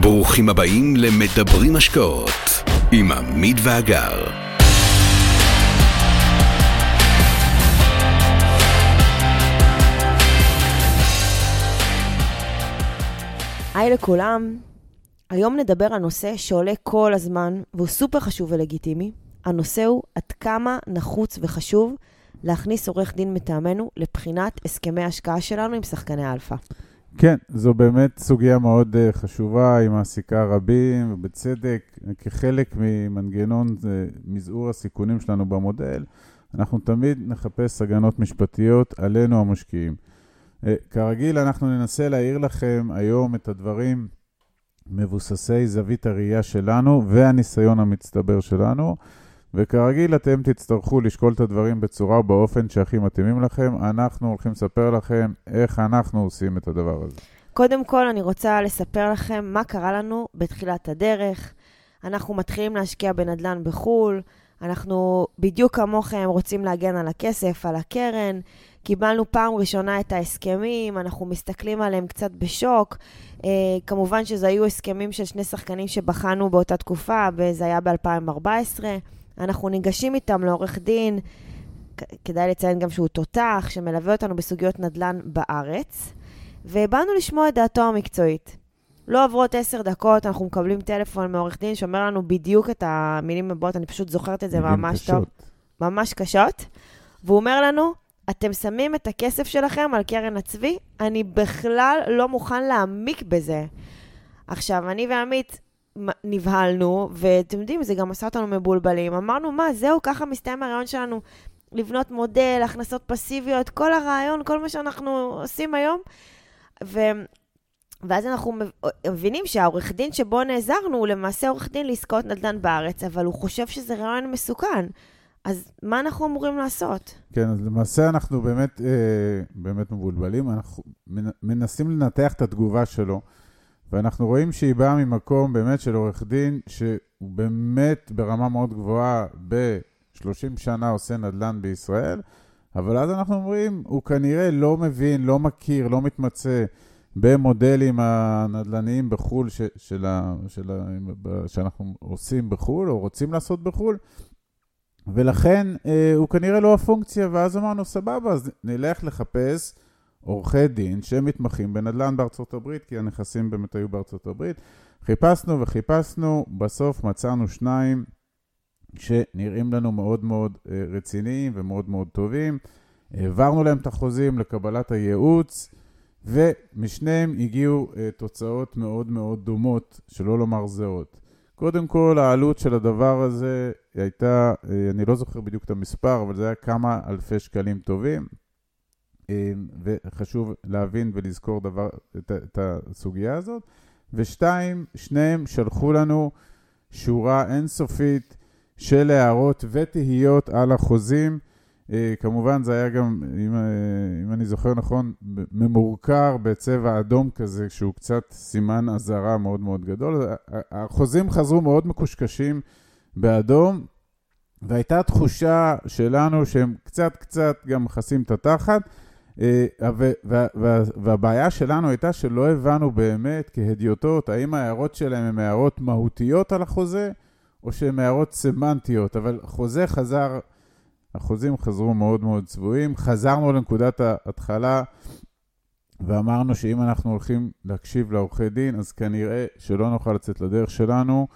ברוכים הבאים למדברים השקעות עם עמית ואגר. היי לכולם, היום נדבר על נושא שעולה כל הזמן והוא סופר חשוב ולגיטימי. הנושא הוא עד כמה נחוץ וחשוב להכניס עורך דין מטעמנו לבחינת הסכמי ההשקעה שלנו עם שחקני אלפא. כן, זו באמת סוגיה מאוד uh, חשובה, היא מעסיקה רבים, ובצדק, כחלק ממנגנון uh, מזעור הסיכונים שלנו במודל, אנחנו תמיד נחפש הגנות משפטיות עלינו המשקיעים. Uh, כרגיל, אנחנו ננסה להעיר לכם היום את הדברים מבוססי זווית הראייה שלנו והניסיון המצטבר שלנו. וכרגיל אתם תצטרכו לשקול את הדברים בצורה ובאופן שהכי מתאימים לכם. אנחנו הולכים לספר לכם איך אנחנו עושים את הדבר הזה. קודם כל, אני רוצה לספר לכם מה קרה לנו בתחילת הדרך. אנחנו מתחילים להשקיע בנדל"ן בחו"ל, אנחנו בדיוק כמוכם רוצים להגן על הכסף, על הקרן. קיבלנו פעם ראשונה את ההסכמים, אנחנו מסתכלים עליהם קצת בשוק. Uh, כמובן שזה היו הסכמים של שני שחקנים שבחנו באותה תקופה, וזה היה ב-2014. אנחנו ניגשים איתם לעורך דין, כדאי לציין גם שהוא תותח, שמלווה אותנו בסוגיות נדל"ן בארץ, ובאנו לשמוע את דעתו המקצועית. לא עוברות עשר דקות, אנחנו מקבלים טלפון מעורך דין שאומר לנו בדיוק את המילים הבאות, אני פשוט זוכרת את זה ממש קשות. טוב. ממש קשות. והוא אומר לנו, אתם שמים את הכסף שלכם על קרן הצבי, אני בכלל לא מוכן להעמיק בזה. עכשיו, אני ועמית נבהלנו, ואתם יודעים, זה גם עשה אותנו מבולבלים. אמרנו, מה, זהו, ככה מסתיים הרעיון שלנו, לבנות מודל, הכנסות פסיביות, כל הרעיון, כל מה שאנחנו עושים היום. ו... ואז אנחנו מבינים שהעורך דין שבו נעזרנו הוא למעשה עורך דין לעסקאות נדל"ן בארץ, אבל הוא חושב שזה רעיון מסוכן. אז מה אנחנו אמורים לעשות? כן, אז למעשה אנחנו באמת, אה, באמת מבולבלים, אנחנו מנסים לנתח את התגובה שלו. ואנחנו רואים שהיא באה ממקום באמת של עורך דין, שהוא באמת ברמה מאוד גבוהה ב-30 שנה עושה נדל"ן בישראל, אבל אז אנחנו אומרים, הוא כנראה לא מבין, לא מכיר, לא מתמצא במודלים הנדל"ניים בחו"ל ש, של ה, של ה, שאנחנו עושים בחו"ל, או רוצים לעשות בחו"ל, ולכן אה, הוא כנראה לא הפונקציה, ואז אמרנו, סבבה, אז נלך לחפש עורכי דין שמתמחים בנדל"ן בארצות הברית, כי הנכסים באמת היו בארצות הברית. חיפשנו וחיפשנו, בסוף מצאנו שניים שנראים לנו מאוד מאוד אה, רציניים ומאוד מאוד טובים. העברנו להם את החוזים לקבלת הייעוץ, ומשניהם הגיעו אה, תוצאות מאוד מאוד דומות, שלא לומר זהות. קודם כל, העלות של הדבר הזה הייתה, אה, אני לא זוכר בדיוק את המספר, אבל זה היה כמה אלפי שקלים טובים. אמ, וחשוב להבין ולזכור דבר, את, את הסוגיה הזאת. ושתיים, שניהם שלחו לנו שורה אינסופית של הערות ותהיות על החוזים. אה, כמובן זה היה גם, אם, אה, אם אני זוכר נכון, ממורקר בצבע אדום כזה, שהוא קצת סימן אזהרה מאוד מאוד גדול. החוזים חזרו מאוד מקושקשים באדום, והייתה תחושה שלנו שהם קצת קצת גם מכסים את התחת. אה, והבעיה שלנו הייתה שלא הבנו באמת כהדיוטות, האם ההערות שלהם הן הערות מהותיות על החוזה, או שהן הערות סמנטיות, אבל החוזה חזר, החוזים חזרו מאוד מאוד צבועים. חזרנו לנקודת ההתחלה ואמרנו שאם אנחנו הולכים להקשיב לעורכי דין, אז כנראה שלא נוכל לצאת לדרך שלנו,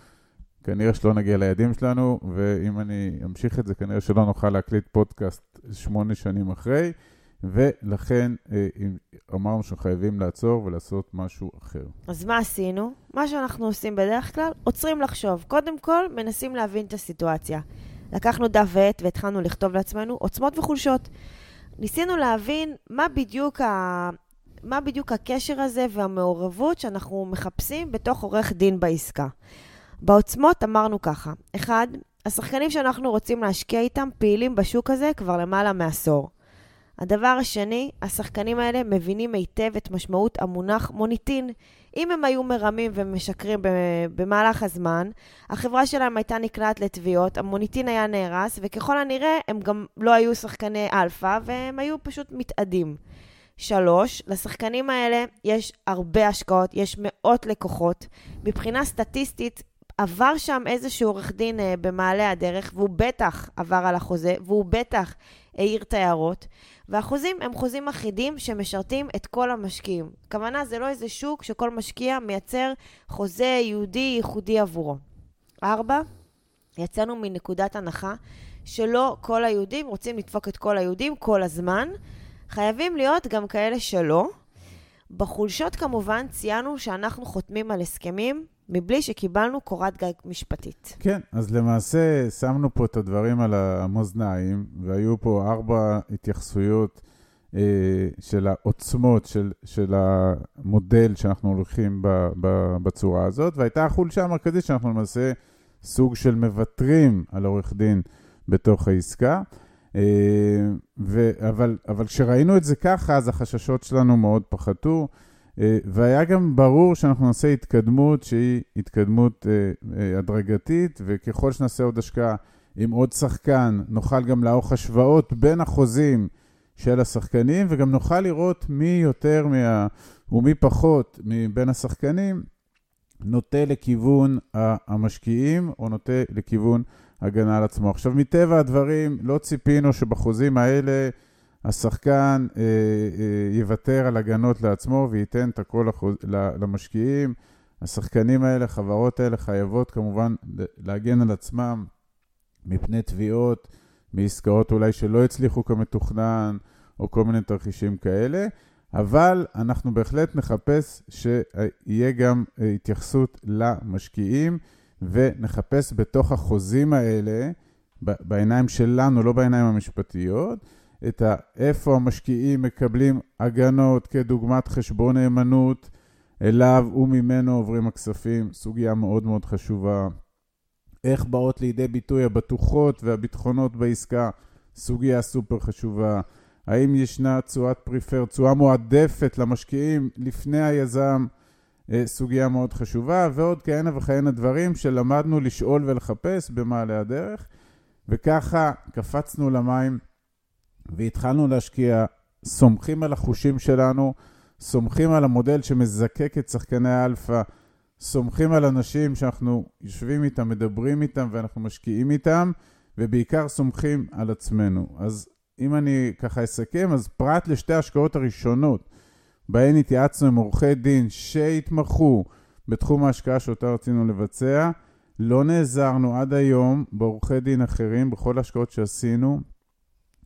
כנראה שלא נגיע ליעדים שלנו, ואם אני אמשיך את זה, כנראה שלא נוכל להקליט פודקאסט שמונה שנים אחרי. ולכן אה, אמרנו שחייבים לעצור ולעשות משהו אחר. אז מה עשינו? מה שאנחנו עושים בדרך כלל, עוצרים לחשוב. קודם כל, מנסים להבין את הסיטואציה. לקחנו דף ועט והתחלנו לכתוב לעצמנו עוצמות וחולשות. ניסינו להבין מה בדיוק, ה... מה בדיוק הקשר הזה והמעורבות שאנחנו מחפשים בתוך עורך דין בעסקה. בעוצמות אמרנו ככה, אחד, השחקנים שאנחנו רוצים להשקיע איתם פעילים בשוק הזה כבר למעלה מעשור. הדבר השני, השחקנים האלה מבינים היטב את משמעות המונח מוניטין. אם הם היו מרמים ומשקרים במהלך הזמן, החברה שלהם הייתה נקלעת לתביעות, המוניטין היה נהרס, וככל הנראה הם גם לא היו שחקני אלפא, והם היו פשוט מתאדים. שלוש, לשחקנים האלה יש הרבה השקעות, יש מאות לקוחות. מבחינה סטטיסטית, עבר שם איזשהו עורך דין אה, במעלה הדרך, והוא בטח עבר על החוזה, והוא בטח העיר את ההערות. והחוזים הם חוזים אחידים שמשרתים את כל המשקיעים. הכוונה זה לא איזה שוק שכל משקיע מייצר חוזה יהודי ייחודי עבורו. ארבע, יצאנו מנקודת הנחה שלא כל היהודים רוצים לדפוק את כל היהודים כל הזמן. חייבים להיות גם כאלה שלא. בחולשות כמובן ציינו שאנחנו חותמים על הסכמים מבלי שקיבלנו קורת גג משפטית. כן, אז למעשה שמנו פה את הדברים על המאזניים, והיו פה ארבע התייחסויות אה, של העוצמות של, של המודל שאנחנו הולכים ב, ב, בצורה הזאת, והייתה החולשה המרכזית שאנחנו למעשה סוג של מוותרים על עורך דין בתוך העסקה. אה, ו, אבל, אבל כשראינו את זה ככה, אז החששות שלנו מאוד פחתו. אה, והיה גם ברור שאנחנו נעשה התקדמות שהיא התקדמות אה, הדרגתית, וככל שנעשה עוד השקעה עם עוד שחקן, נוכל גם לערוך השוואות בין החוזים של השחקנים, וגם נוכל לראות מי יותר מה... ומי פחות מבין השחקנים נוטה לכיוון המשקיעים, או נוטה לכיוון הגנה על עצמו. עכשיו, מטבע הדברים, לא ציפינו שבחוזים האלה השחקן אה, אה, יוותר על הגנות לעצמו וייתן את הכל לחוז... למשקיעים. השחקנים האלה, החברות האלה, חייבות כמובן להגן על עצמם מפני תביעות, מעסקאות אולי שלא הצליחו כמתוכנן, או כל מיני תרחישים כאלה, אבל אנחנו בהחלט נחפש שיהיה גם אה, התייחסות למשקיעים, ונחפש בתוך החוזים האלה, בעיניים שלנו, לא בעיניים המשפטיות, את ה, איפה המשקיעים מקבלים הגנות כדוגמת חשבון נאמנות, אליו וממנו עוברים הכספים, סוגיה מאוד מאוד חשובה. איך באות לידי ביטוי הבטוחות והביטחונות בעסקה, סוגיה סופר חשובה. האם ישנה תשואת פריפר, תשואה מועדפת למשקיעים לפני היזם, סוגיה מאוד חשובה, ועוד כהנה וכהנה דברים שלמדנו לשאול ולחפש במעלה הדרך, וככה קפצנו למים והתחלנו להשקיע, סומכים על החושים שלנו, סומכים על המודל שמזקק את שחקני האלפא, סומכים על אנשים שאנחנו יושבים איתם, מדברים איתם ואנחנו משקיעים איתם, ובעיקר סומכים על עצמנו. אז אם אני ככה אסכם, אז פרט לשתי ההשקעות הראשונות, בהן התייעצנו עם עורכי דין שהתמחו בתחום ההשקעה שאותה רצינו לבצע, לא נעזרנו עד היום בעורכי דין אחרים, בכל ההשקעות שעשינו,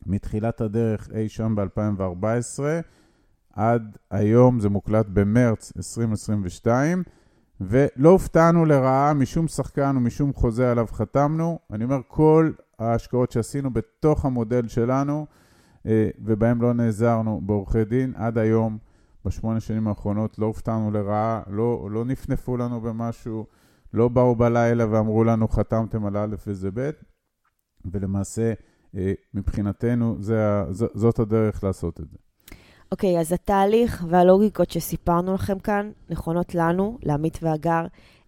מתחילת הדרך אי שם ב-2014 עד היום, זה מוקלט במרץ 2022, ולא הופתענו לרעה משום שחקן ומשום חוזה עליו חתמנו. אני אומר, כל ההשקעות שעשינו בתוך המודל שלנו, אה, ובהם לא נעזרנו בעורכי דין, עד היום, בשמונה שנים האחרונות, לא הופתענו לרעה, לא, לא נפנפו לנו במשהו, לא באו בלילה ואמרו לנו, חתמתם על א' וזה ב', ולמעשה, אה, מבחינתנו זה, זאת הדרך לעשות את זה. אוקיי, okay, אז התהליך והלוגיקות שסיפרנו לכם כאן נכונות לנו, לעמית והגר.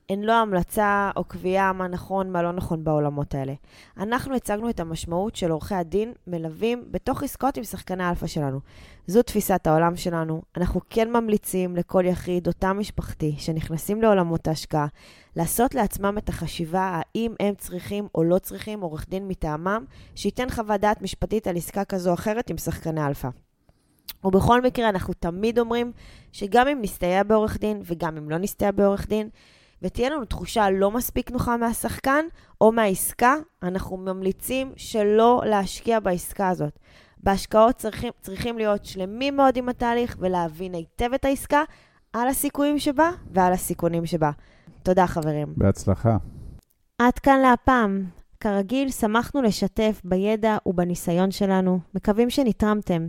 הן לא המלצה או קביעה מה נכון, מה לא נכון בעולמות האלה. אנחנו הצגנו את המשמעות של עורכי הדין מלווים בתוך עסקאות עם שחקני האלפא שלנו. זו תפיסת העולם שלנו. אנחנו כן ממליצים לכל יחיד, אותה משפחתי, שנכנסים לעולמות ההשקעה, לעשות לעצמם את החשיבה האם הם צריכים או לא צריכים עורך דין מטעמם, שייתן חוות דעת משפטית על עסקה כזו או אחרת עם שחקני אלפא. ובכל מקרה, אנחנו תמיד אומרים שגם אם נסתייע בעורך דין וגם אם לא נסתייע בעורך דין, ותהיה לנו תחושה לא מספיק נוחה מהשחקן או מהעסקה, אנחנו ממליצים שלא להשקיע בעסקה הזאת. בהשקעות צריכים, צריכים להיות שלמים מאוד עם התהליך ולהבין היטב את העסקה על הסיכויים שבה ועל הסיכונים שבה. תודה, חברים. בהצלחה. עד כאן להפעם. כרגיל, שמחנו לשתף בידע ובניסיון שלנו. מקווים שנתרמתם.